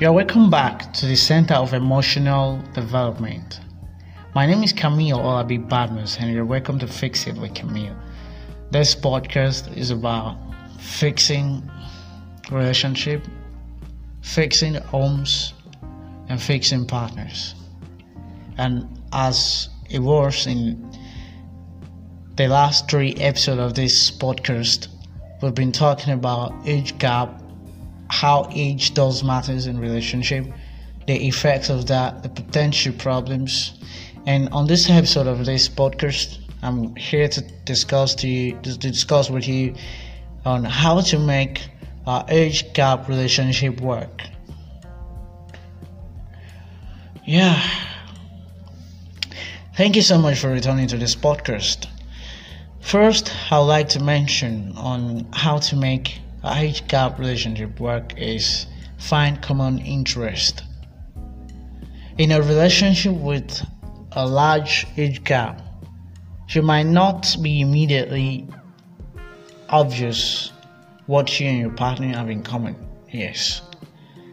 You're welcome back to the Center of Emotional Development. My name is Kameel Olabi Badmus, and you're welcome to Fix It with Kameel. This podcast is about fixing relationship, fixing homes, and fixing partners. And as it was in the last three episodes of this podcast, we've been talking about age gap how age does matters in relationship, the effects of that, the potential problems. And on this episode of this podcast, I'm here to discuss to you to discuss with you on how to make our age gap relationship work. Yeah. Thank you so much for returning to this podcast. First, I'd like to mention on how to make age gap relationship work is find common interest. In a relationship with a large age gap, you might not be immediately obvious what you and your partner have in common. Yes.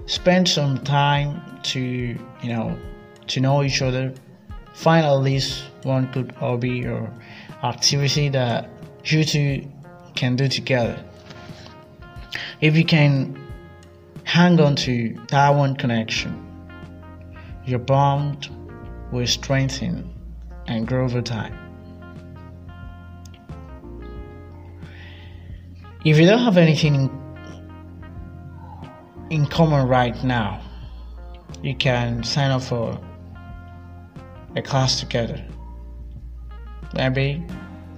Spend some time to, you know, to know each other. Find at least one good hobby or activity that you two can do together if you can hang on to that one connection, your bond will strengthen and grow over time. If you don't have anything in, in common right now, you can sign up for a class together. Maybe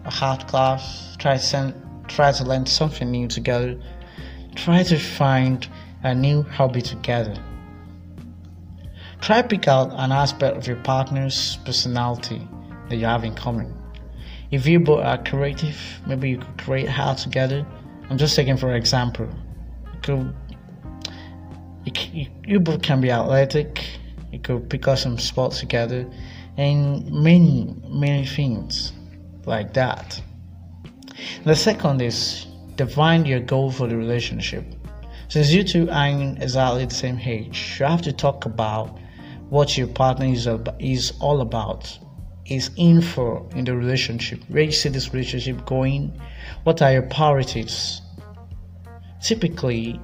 a hard class, try to, send, try to learn something new together Try to find a new hobby together. Try pick out an aspect of your partner's personality that you have in common. If you both are creative, maybe you could create art together. I'm just taking for example. You could you, you both can be athletic. You could pick up some sports together, and many many things like that. The second is define your goal for the relationship. Since you two aren't exactly the same age, you have to talk about what your partner is, is all about, is in for in the relationship, where you see this relationship going, what are your priorities. Typically,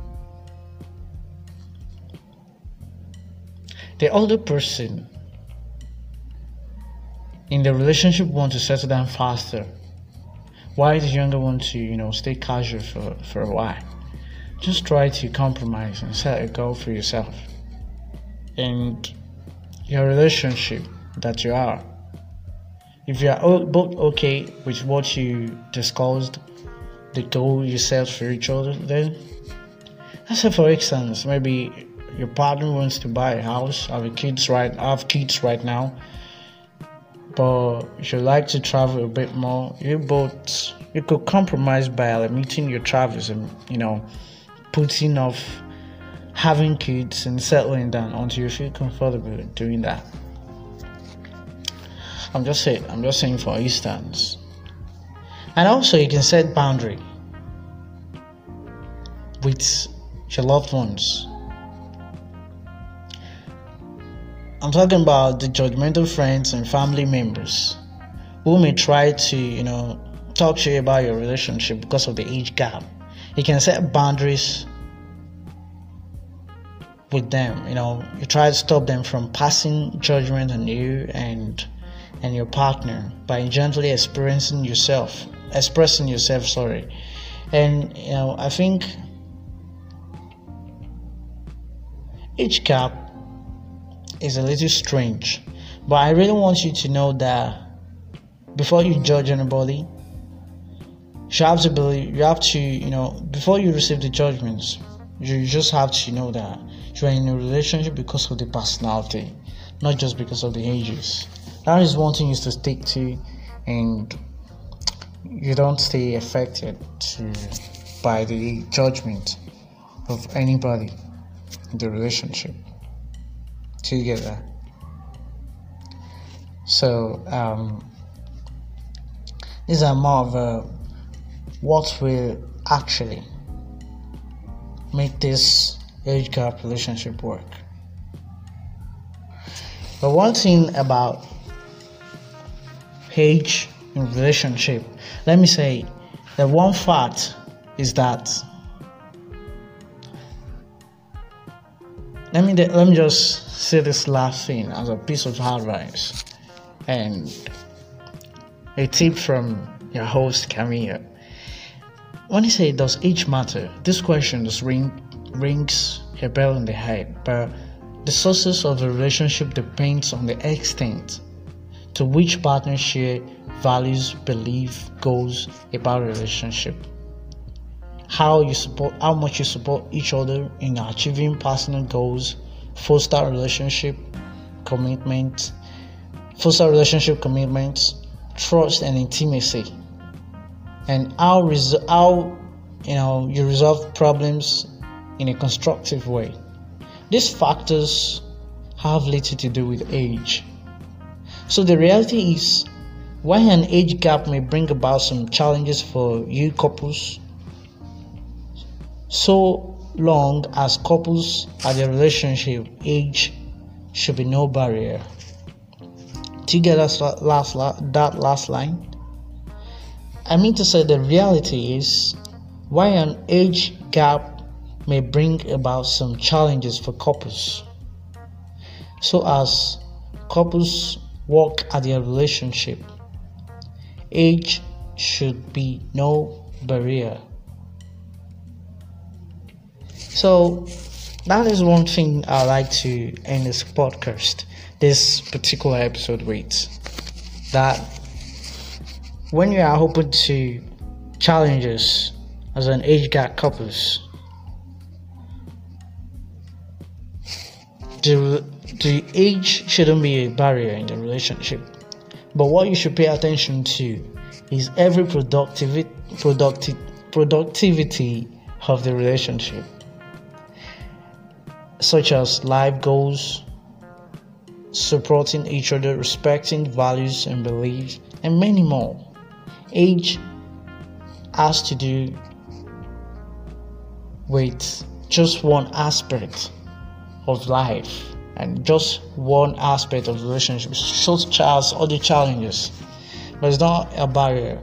the older person in the relationship wants to settle down faster why the younger one want to you know stay casual for, for a while? Just try to compromise and set a goal for yourself. And your relationship that you are. If you are both okay with what you discussed the goal you set for each other then let's say for instance. Maybe your partner wants to buy a house have kids right have kids right now but if you like to travel a bit more, you both you could compromise by limiting your travels and you know putting off having kids and settling down until you feel comfortable doing that. I'm just saying I'm just saying for instance. And also you can set boundary with your loved ones I'm talking about the judgmental friends and family members who may try to, you know, talk to you about your relationship because of the age gap. You can set boundaries with them. You know, you try to stop them from passing judgment on you and and your partner by gently experiencing yourself, expressing yourself. Sorry, and you know, I think age gap is a little strange. But I really want you to know that before you judge anybody, you have to believe, you have to, you know, before you receive the judgments, you just have to know that you are in a relationship because of the personality, not just because of the ages. That is one thing is to stick to, and you don't stay affected to, by the judgment of anybody in the relationship together. So um, these are more of a, what will actually make this age gap relationship work? But one thing about age in relationship, let me say the one fact is that let me let me just say this last thing as a piece of advice and a tip from your host Kameel. When you say does age matter, this question just ring, rings a bell in the head, but the sources of the relationship depends on the extent to which partners share values, belief, goals about relationship. How you support how much you support each other in achieving personal goals, foster relationship commitment, foster relationship commitments, trust and intimacy and how how you know you resolve problems in a constructive way. These factors have little to do with age. So the reality is while an age gap may bring about some challenges for you couples, so long as couples are the relationship, age should be no barrier. Do you get that last, that last line? I mean to say the reality is why an age gap may bring about some challenges for couples. So as couples work at their relationship, age should be no barrier. So that is one thing I like to end this podcast, this particular episode with. That when you are open to challenges as an age gap couples, the, the age shouldn't be a barrier in the relationship. But what you should pay attention to is every productivity, productive, productivity of the relationship, such as life goals, supporting each other, respecting values and beliefs, and many more. Age has to do with just one aspect of life and just one aspect of the relationship, such as other challenges, but it's not a barrier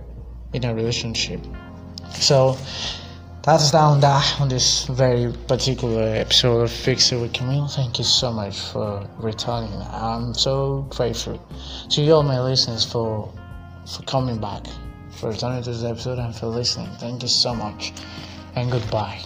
in a relationship. So that's down that on this very particular episode of Fix It with Kameel. Thank you so much for returning. I'm so grateful to you all my listeners for for coming back for returning to this episode and for listening. Thank you so much and goodbye.